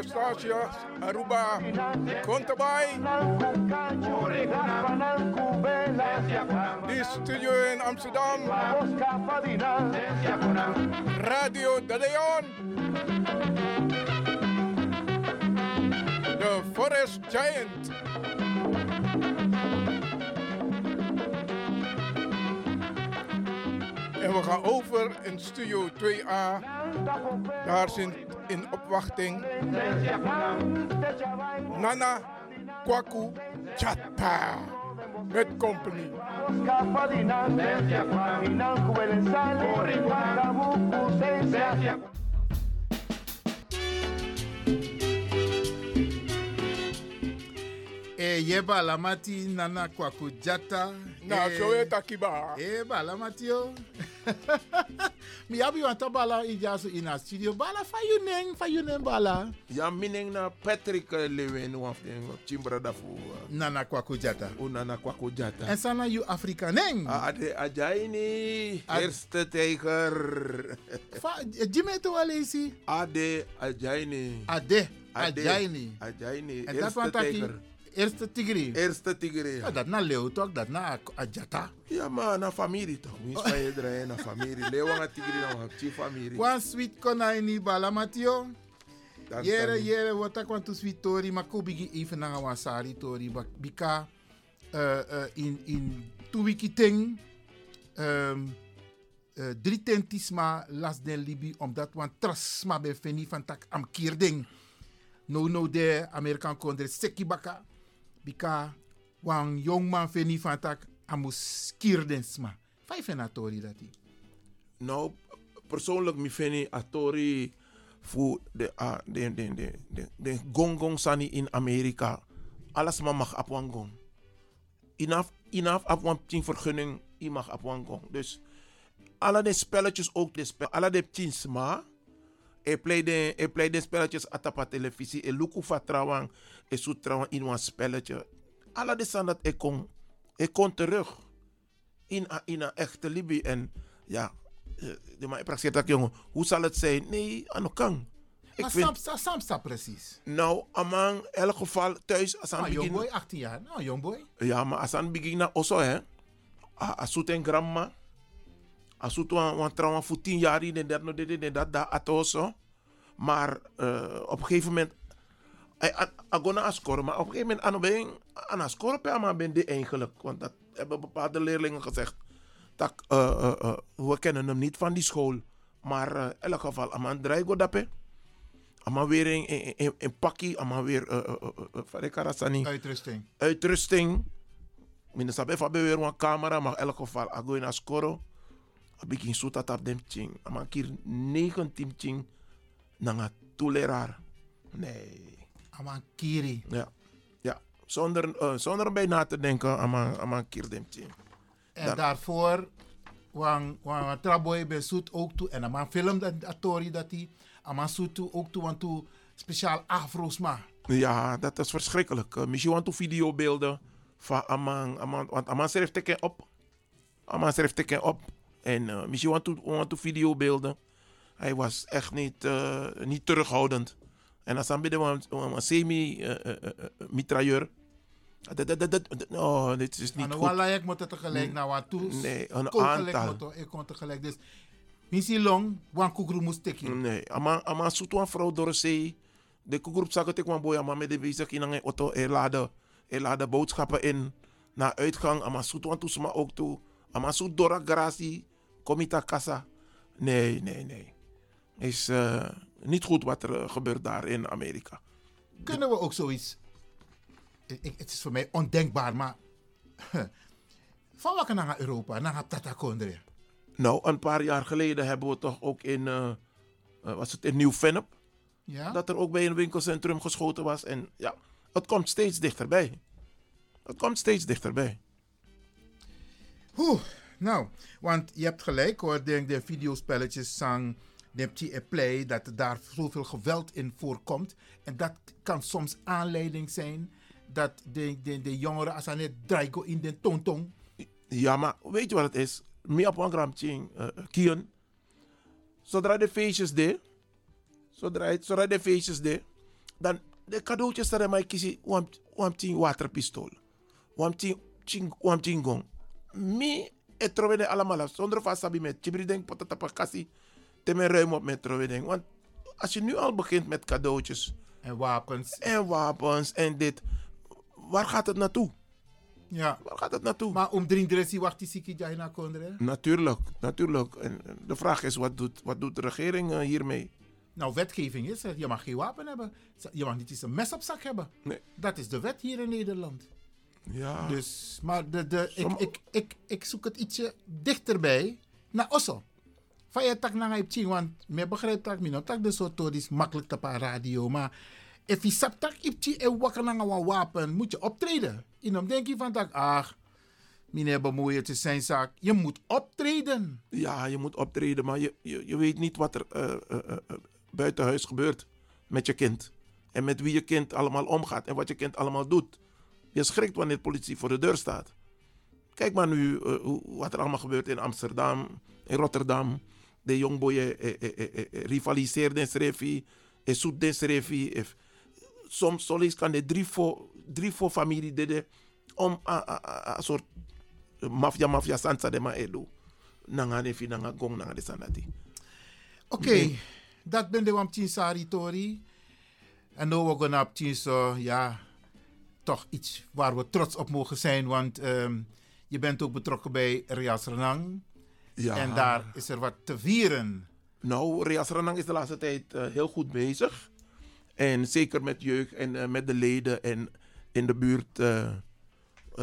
Aruba, Contabay. Die studio in Amsterdam. Radio De Leon. The Forest Giant. En we gaan over in studio 2A. Daar zijn in opwachting Nana Kwaku Chata met company. E ye balamati nana kwaku jata. Nou, Eh, zo heet Akiba. E balamati yo. [laughs] Mi abi wanta bala ijasu in a studio. Bala fa you neng, fa you neng bala. Ja, mining na Patrick eh, Lewin, waf den chimbra dafu. Nana kwaku jata. Unana kwako jata. En sana you Afrika neng. Ah, Ade Ajaini, eerste tijger. [laughs] Fa, jime to alesi. Ade Ajaini. Ade. Ajaini. Ajaini, En dat want. Eerste tigri. Eerste tigre. Ja, dat na leeuw toch, dat na ajata. Ja, maar na familie toch. Mis van je draaien na familie. Leeuwen na tigre na wapchi familie. One sweet konai balamatio. Dan Jere, kan- jere, wat ik want to sweet tori, maar ko bigi even na een sari tori, bika uh, uh, in in two wiki ting, um, uh, drie tentisma las den libi, omdat wan trasma be feni van tak am kierding. No no de Amerikan kondre seki baka, bika wan jongman feni van tak amus kierdensma. Vijf en tori dat. Nou, persoonlijk mi fini atori voor de, de, de, de, de, de gongong sani in Amerika. Alles maar mag op one gong. Enough, enough op team vergunning, je mag op one gong. Dus alle de spelletjes ook, de spel, alle de teams maar, Ik play de, ik play spelletjes atapa televisie. Ik luku trouwens. Ik zoet trouwens in een spelletje. Alla de san dat ik kon. Ik kon terug. In, a- in een echte Libi. En ja, eh, de maar ik praat dat jongen. Hoe zal het zijn? Nee, aan de kant. Ik Maar vind, Samsa, Samsa precies. nou, amang, elk geval thuis. Als aan Ah, begin, jongboy, 18 jaar. Nou, jongboy. ja, maar als aan het begin na osso, hè. Als het een grandma. Als het een trouwens voor 10 jaar in dat, no, dit, dit, dat, dat, atoso. Maar eh, op een gegeven moment. Ik ga naar scoren, maar op een gegeven moment ben aan het scoren per maar ben die eigenlijk. Want dat hebben bepaalde leerlingen gezegd. Dat, eh, eh, we kennen hem niet van die school. Maar in elk geval, aan dat hè. Ama weer in, in, in, in pakkie, ama weer uh, uh, uh, uh, van de Uitrusting. uitrusting. Minus sabe fa be weer een camera, maar in elk geval, naar scoren. Begin zo dat op dem ching. Keer 19 ching, nanga toleraar. Nee. Aman Kiri. Ja. Ja. Zonder, uh, zonder erbij na te denken, ama, ama keer dem ching. En Dan- daarvoor, wang wang traboy be zoet ook toe. En aman film dat atori dat. Aman zoet toe ook toe, want toe speciaal afro's maar. Ja, dat is verschrikkelijk. Uh, misschien want videobeelden van Aman, Aman, want Aman schrijft teken op. Aman schrijft teken op. En uh, misschien want want videobeelden. Hij was echt niet, uh, niet terughoudend. En als hij bij een, semi-mitrailleur. Oh, dit is niet En goed. wala ik moet het tegelijk naar wat toe. Nee, een aantal. ik kon tegelijk. Dus, missie long, wan kukru moest tekenen. Nee, ama ama sutu een vrouw door zee. De zag het ik van boya, maar met de bezig in een auto. Er laden, er laden boodschappen in naar uitgang. Ama sutu aan toesma ook toe. Ama sutu door grasi, komita kassa. Nee, nee, nee. Is eh, niet goed wat er eh, gebeurt daar in Amerika. Kunnen we ook zoiets. Ik, het is voor mij ondenkbaar, maar. [laughs] Van welke naar Europa, naar Tata Kondre? Nou, een paar jaar geleden hebben we toch ook in, eh, was het in Nieuw-Vennep, Ja? dat er ook bij een winkelcentrum geschoten was. En ja, het komt steeds dichterbij. Het komt steeds dichterbij. Oeh, nou, want je hebt gelijk hoor, denk de videospelletjes zang, neemt je play, dat daar zoveel geweld in voorkomt. En dat kan soms aanleiding zijn dat de, de, de jongeren, als ze net draaien in de tontong, Ja, maar weet je wat het is? Meer op een gram uh, kien. Zodra de feestjes de, zodra, zodra de feestjes de, dan de cadeautjes dat mij kiezen, wam waterpistool, wam ching gong. Mi et trove allemaal af, zonder vast sabi met chibri denk patatapa kasi, te me ruim op met trove denk. Want als je nu al begint met cadeautjes en wapens. en wapens en dit, waar gaat het naartoe? Ja. Waar gaat het naartoe? Maar om drie wacht die ziekie jij naar Kondre? Natuurlijk, natuurlijk. En de vraag is, wat doet, wat doet de regering eh, hiermee? Nou, wetgeving is er. Je mag geen wapen hebben. Je mag niet eens een mes op zak hebben. Nee. Dat is de wet hier in Nederland. Ja. Dus, maar de, de, ik, ik, ik, ik zoek het ietsje dichterbij naar Osso. Van je tak naar Haipching, want me begrijpt dat me tak de soort is makkelijk te pa radio, maar if je sap tak ipchi en wakker naar een wapen, moet je optreden. En dan denk je van tak, ach, meneer bemoeien, het is zijn zaak. Je moet optreden. Ja, je moet optreden, maar je, je, je weet niet wat er eh, buiten huis gebeurt met je kind. En met wie je kind allemaal omgaat en wat je kind allemaal doet. Je schrikt wanneer de politie voor de deur staat. Kijk maar nu eh, hoe- wat er allemaal gebeurt in Amsterdam, in Rotterdam. De jongboyen eh, eh, eh, eh, rivaliseerden in Srevi, in Srevi. eh, Soms solis kan de drie voor, drie voor familie deden om een soort mafia mafia sansa de ma edu. Nanga de fi nanga gong nanga de sanati. Oké, dat ben de Sari Tori. En nu we gaan op ja, toch iets waar we trots op mogen zijn. Want ehm, je bent ook betrokken bij Rias Renang. Ja. En daar is er wat te vieren. Nou, Rias Ranang is de laatste tijd eh, heel goed bezig. En zeker met jeugd en eh, met de leden en in de buurt eh,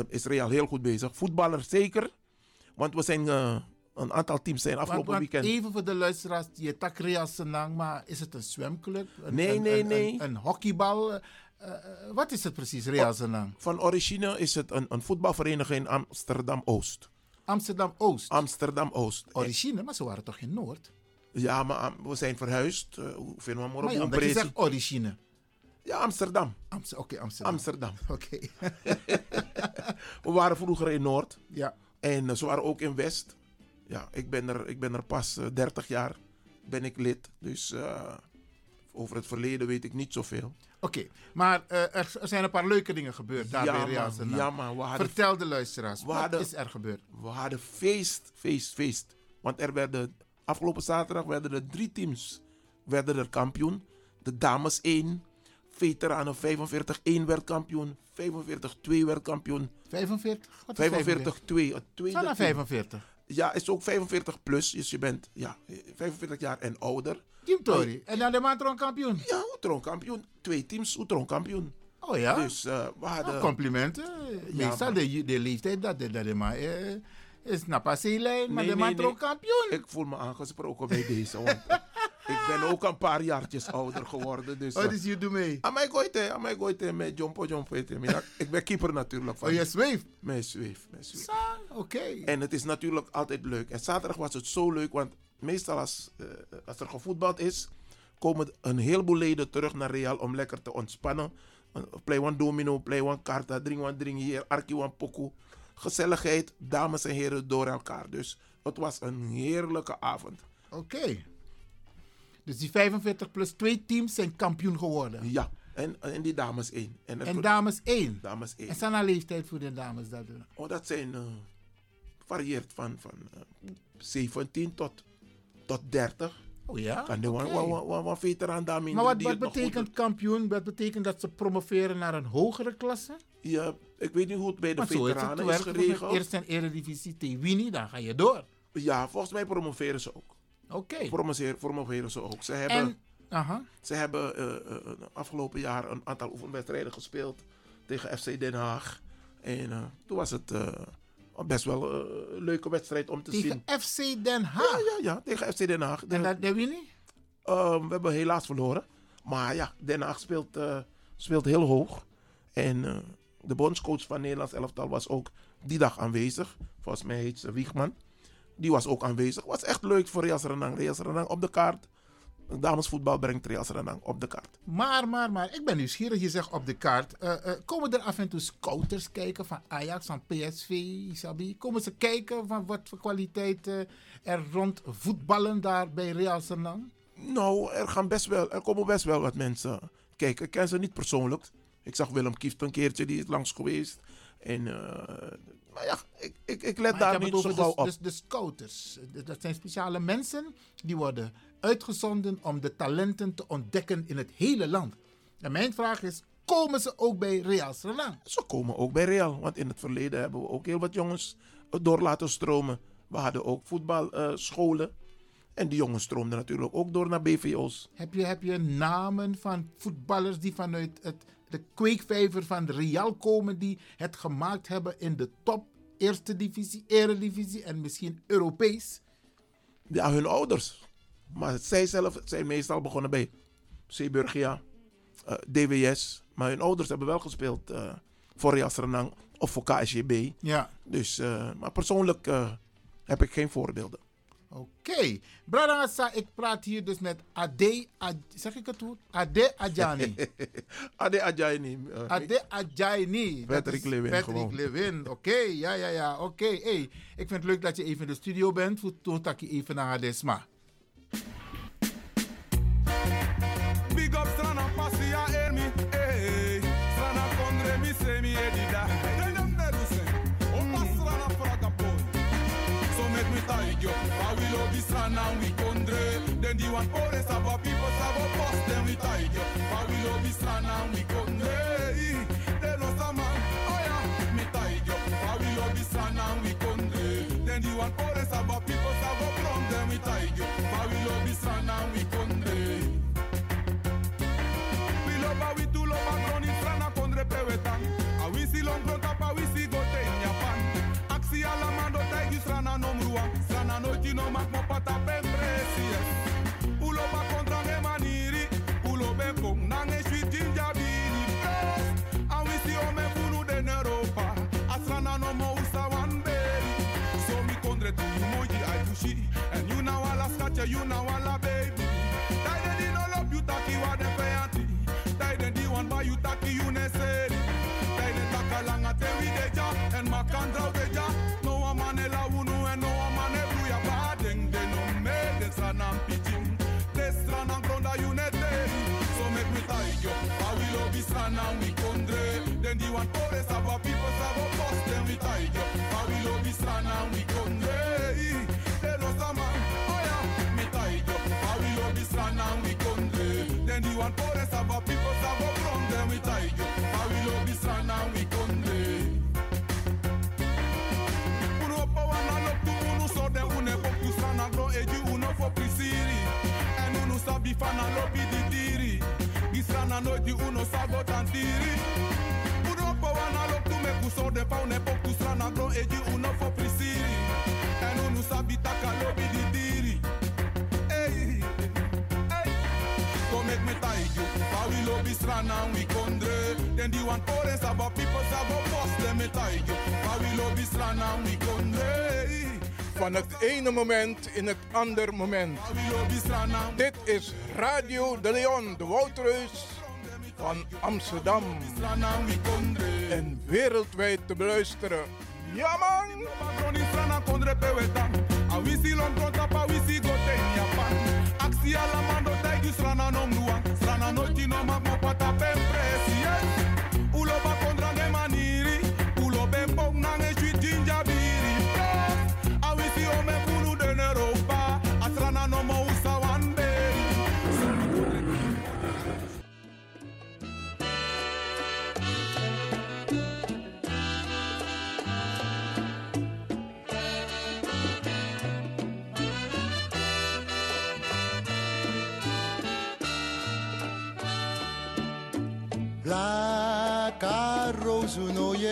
is Real heel goed bezig. Voetballer zeker, want we zijn een aantal teams zijn afgelopen want weekend. even voor de luisteraars, je tak Rias Renang, maar is het een zwemclub? Een, Nee, een, nee, een, nee. Een hockeybal? Eh, eh, wat is het precies, Rias Renang? Van origine is het een, een voetbalvereniging in Amsterdam Oost. Amsterdam Oost. Amsterdam Oost. Origine, maar ze waren toch in Noord? Ja, maar ah, we zijn verhuisd. Uh, hoe vinden we Maar maar ja, je zegt origine. Ja, Amsterdam. Amst- Oké, Amsterdam. Amsterdam. [laughs] Oké. [laughs] We waren vroeger in Noord. ja. En eh, ze waren ook in West. Ja, ik ben er, ik ben er pas eh, 30 jaar ben ik lid. Dus eh, over het verleden weet ik niet zoveel. Oké, maar eh, er, zijn een paar leuke dingen gebeurd daar ja, ja, man. We hadden, Vertel de luisteraars, We wat is er gebeurd? we hadden feest, feest, feest. Want er werden, afgelopen zaterdag werden er drie teams werden er kampioen. De dames 1, veteranen 45-1 werd kampioen. 45-2 werd kampioen. 45? Wat 45-2. is Het tweede Sana team. 45. Ja, is ook 45 plus. Dus je bent ja, 45 jaar en ouder. Team Tori. En dan de Matron kampioen. Ja, Oetron kampioen. Twee teams, Oetron kampioen. Oh ja? Dus eh, we hadden... Nou, complimenten. Meestal man. de, de leeftijd dat de, dat de man eh, is naar passeelijn, maar Nee, de nee, nee. kampioen. Ik voel me aangesproken bij deze. Want [laughs] ik ben ook een paar jaartjes ouder geworden. Dus, Oh, eh, dus je doet mee. Amai gooite, amai gooite met jompo jompo. Ik ben keeper natuurlijk. Van Oh, je zweeft. Mijn zweef, mijn zweef. Oké. En het is natuurlijk altijd leuk. En zaterdag was het zo leuk, want meestal als, eh, als er gevoetbald is, komen een heleboel leden terug naar Real om lekker te ontspannen. Uh, Play one domino, play one karta, drink one drink hier, arki one pokoe. Gezelligheid, dames en heren, door elkaar. Dus het was een heerlijke avond. Oké. Dus die 45 plus twee teams zijn kampioen geworden. Ja, en, en die dames één. En, En dames 1. dames één. En zijn leeftijd voor de dames dat doen? Oh, dat zijn eh varieert van, van eh, 17 tot, tot 30. Oh ja? Kan de wan veteraan dame Maar wat, wat betekent kampioen? Wat betekent dat ze promoveren naar een hogere klasse? Ja, ik weet niet hoe het bij de Maar zo is het veteranen te is geregeld. Eerst en Eredivisie, te Winnie, dan ga je door. Ja, volgens mij promoveren ze ook. Oké. Promoveren, promoveren ze ook. Ze hebben, En, aha. ze hebben eh, eh, eh, afgelopen jaar een aantal oefenwedstrijden gespeeld tegen FC Den Haag. En toen was het best wel een leuke wedstrijd om te Tegen zien. FC Den Ja, Haag. ja, ja, tegen FC Den Haag. En dat de Winnie? Eh, we hebben helaas verloren. Maar ja, Den Haag speelt, speelt heel hoog. En de bondscoach van Nederlands elftal was ook die dag aanwezig. Volgens mij heet ze Wiegman. Die was ook aanwezig. Was echt leuk voor Real Renang. Real Renang op de kaart. Damesvoetbal brengt Real Renang op de kaart. Maar, maar, maar, ik ben nieuwsgierig. Je zegt op de kaart. eh, eh, komen er af en toe scouters kijken van Ajax, van PSV, Sabi? Komen ze kijken van wat voor kwaliteit eh, er rond voetballen daar bij Real Senang? Nou, er, gaan best wel, er komen best wel wat mensen kijken. Ik ken ze niet persoonlijk. Ik zag Willem Kieft een keertje, die is langs geweest. En, eh, maar ja, ik, ik, ik let Maar daar ik niet zo gauw de, op. de, de scouters. De- Dat zijn speciale mensen die worden uitgezonden om de talenten te ontdekken in het hele land. En mijn vraag is, komen ze ook bij Real Senang? Ze komen ook bij Real. Want in het verleden hebben we ook heel wat jongens door laten stromen. We hadden ook voetbalscholen. En die jongens stroomden natuurlijk ook door naar BVO's. Heb je, heb je namen van voetballers die vanuit het, de kweekvijver van Real komen, die het gemaakt hebben in de top, eerste divisie, eredivisie en misschien Europees? Ja, hun ouders. Maar zij zelf zijn meestal begonnen bij Zeeburgia, eh, DWS. Maar hun ouders hebben wel gespeeld eh, voor Real Renang of voor KSJB. Ja. Dus, eh, maar persoonlijk heb ik geen voorbeelden. Oké. Bradassa, ik praat hier dus met Ade, Ad- zeg ik het goed? Ade Adjani. Ade Adjaini. eh, Ade Adjani. Patrick Lewin Patrick gewoon. Lewin, oké. Ja, ja, ja. Oké. Hey, ik vind het leuk dat je even in de studio bent. Voor toen tak je even naar Hadesma. A we si long front up, a we si go te in Japan. Aksi ala mando tagi strana no mrua. Strana no tino mak mo pata pempresi. Ulo ba kontra nge maniri. Ulo be kong na nge sweet ginger bini. A we si ome funu den Europa. A strana no mo usa one berry. So mi kondre tu you moji ai fushi. And you now ala skache you now alla sabi fana lopi di diri. Di strana nooit di uno sabo tantiri. Uno pa wana lop tu me kuso de pa une pop tu strana gro eji uno fo prisiri. En uno sabi taka lopi di diri. Hey, hey. Go make me. How we love this run and we kondre. Then the one pore sabo people sabo boss them me. How we love this run and we kondre. Van het ene moment in het andere moment. Dit is Radio de Leon, de Woutreus van Amsterdam. En wereldwijd te beluisteren. Ja man!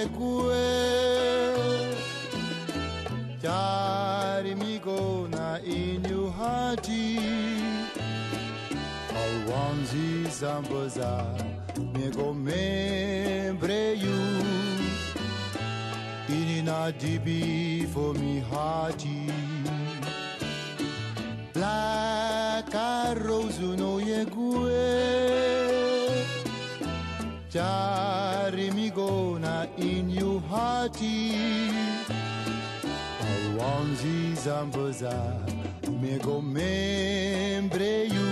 nikue tayari miko na inyu hati zambaza zamboza miko membreyu Ini na dibi for me hati La carosu no yekue eh. Tayari miko ti Aonde zambuza mego membreju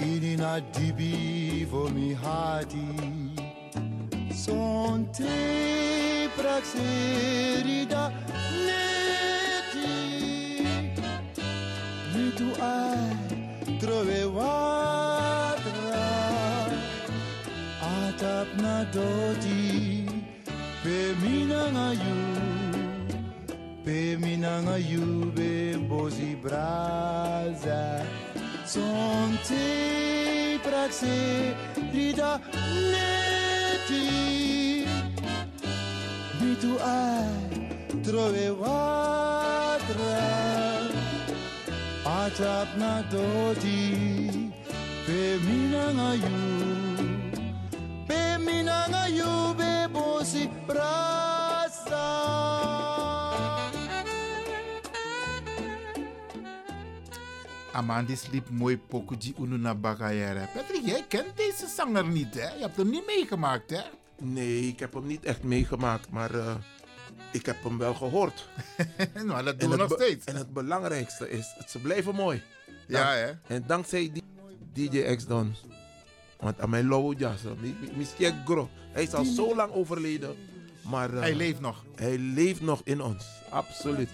Ini na dibi vo mi hati Son te prakserida neti. Mi tu ai trovevatra Atap na doti. Peminangayu, Peminangayu, Bebozi Braza, Sonte Praxe, Rida Neti, Bitu ai, Trove Watra, Atap na Dodi, Peminangayu, Peminangayu, Peminangayu, bosi brasa Amandi sliep mooi pokuji ununa bagayere. Patrick, jij kent deze zanger niet, hè? Je hebt hem niet meegemaakt, hè? Nee, ik heb hem niet echt meegemaakt, maar eh, ik heb hem wel gehoord. [laughs] nou, dat En doen we het nog steeds. En het belangrijkste is, het- ze blijven mooi. Ja, hè? En dankzij die DJ X Don. Want aan mijn lauwe jas, Miss Gro. Hij is al zo lang overleden. Maar eh, Hij leeft nog. hij leeft nog in ons. Absoluut.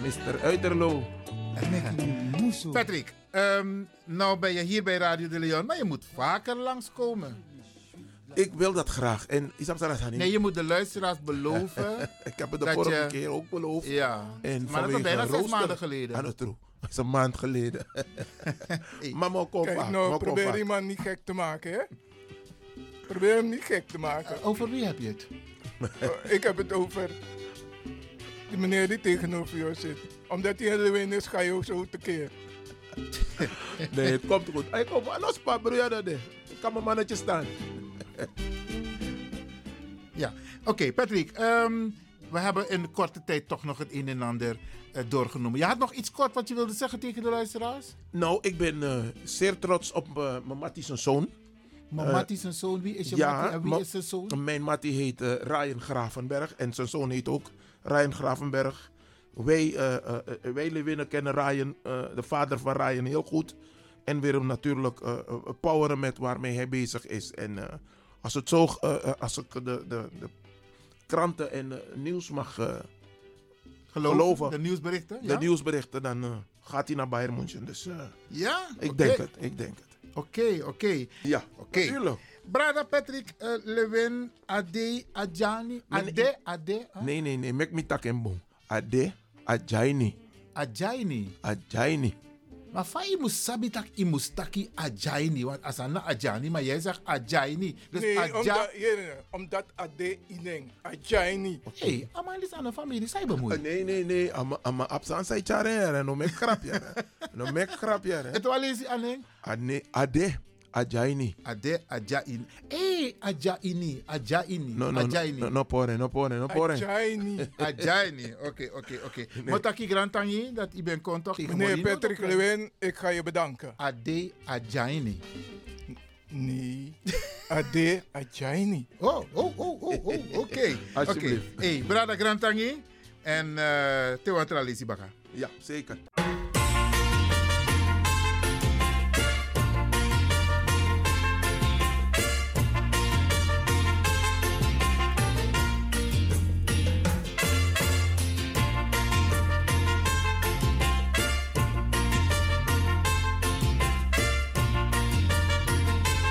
Mr. Uiterlo. Patrick, ehm, nou ben je hier bij Radio de Leon, maar je moet vaker langskomen. Ik wil dat graag. En. Nee, je moet de luisteraars beloven. [laughs] ik heb het de vorige je- keer ook beloofd. Ja, En maar dat is bijna zes maanden geleden. Ah, dat is true. Dat is een maand geleden. [laughs] Mama, kom Kijk nou, maar kom probeer iemand niet gek te maken, hè? Probeer hem niet gek te maken. Over wie heb je het? Oh, ik heb het over die meneer die tegenover jou zit. Omdat hij een win is, ga je ook zo tekeer. [laughs] Nee, het komt goed. Hey, kom, los pa, broer, dat Ik kan mijn mannetje staan. Ja, oké, Patrick. ehm, we hebben in korte tijd toch nog het een en ander eh, doorgenomen. Je had nog iets kort wat je wilde zeggen tegen de luisteraars? Nou, ik ben eh, zeer trots op eh, mijn Mattie zijn zoon. Maar Mattie zijn zoon, wie is je ja, Mattie en wie is zijn zoon? Mijn Mattie heet eh, Ryan Gravenberg en zijn zoon heet ook Ryan Gravenberg. Wij, eh eh, wij Leeuwinnen kennen Ryan, de vader van Ryan, heel goed. En weer hem natuurlijk poweren met waarmee hij bezig is. En als, het zo, als ik de, de, de kranten en nieuws mag Geloven, de nieuwsberichten, de nieuwsberichten, dan gaat hij naar Bayern München. Dus Ja? ik denk het, ik denk het. Oké, oké. Ja, oké. natuurlijk. Brada Patrick uh, Lewin, Ade, Adjani, Ade, nee. Ade, ah? Nee, nee, nee, mek me tak en boom. Ade, ajaini, Adjaini. ajaini. Maar van je moest sabi tak je moest taki Adjaini, want als aan Adjani, maar jij zegt Adjaini. Dus nee, Adja... omdat, ja, nee, nee, omdat Ade Ineng, Ajaini. Hé, hey, Aman is aan de familie, zij bemoeien. [laughs] Nee, nee, nee, ama, ama absan sai chare, no mek krap ya. No mek krap ya. Het wel is aan Ade, ade, ajaini. Ade, Adjaini. Hé, hey, Adjaini, Adjaini, No, no, Adjaini. no, no pore, no pore, no pore. Ajaini. Adjaini, oké, oké, oké. Maar taki grantangi, dat ik ben contact. Meneer Patrick Lewin, ik ga je bedanken. Ade, Adjaini. Nee, [laughs] Ade Ajaini. Oh, oh, oh, oh, oh oké. Oké, [laughs] Alsjeblieft. hey, brada grantangi. En uh, te watralisi baka. Ja, zeker.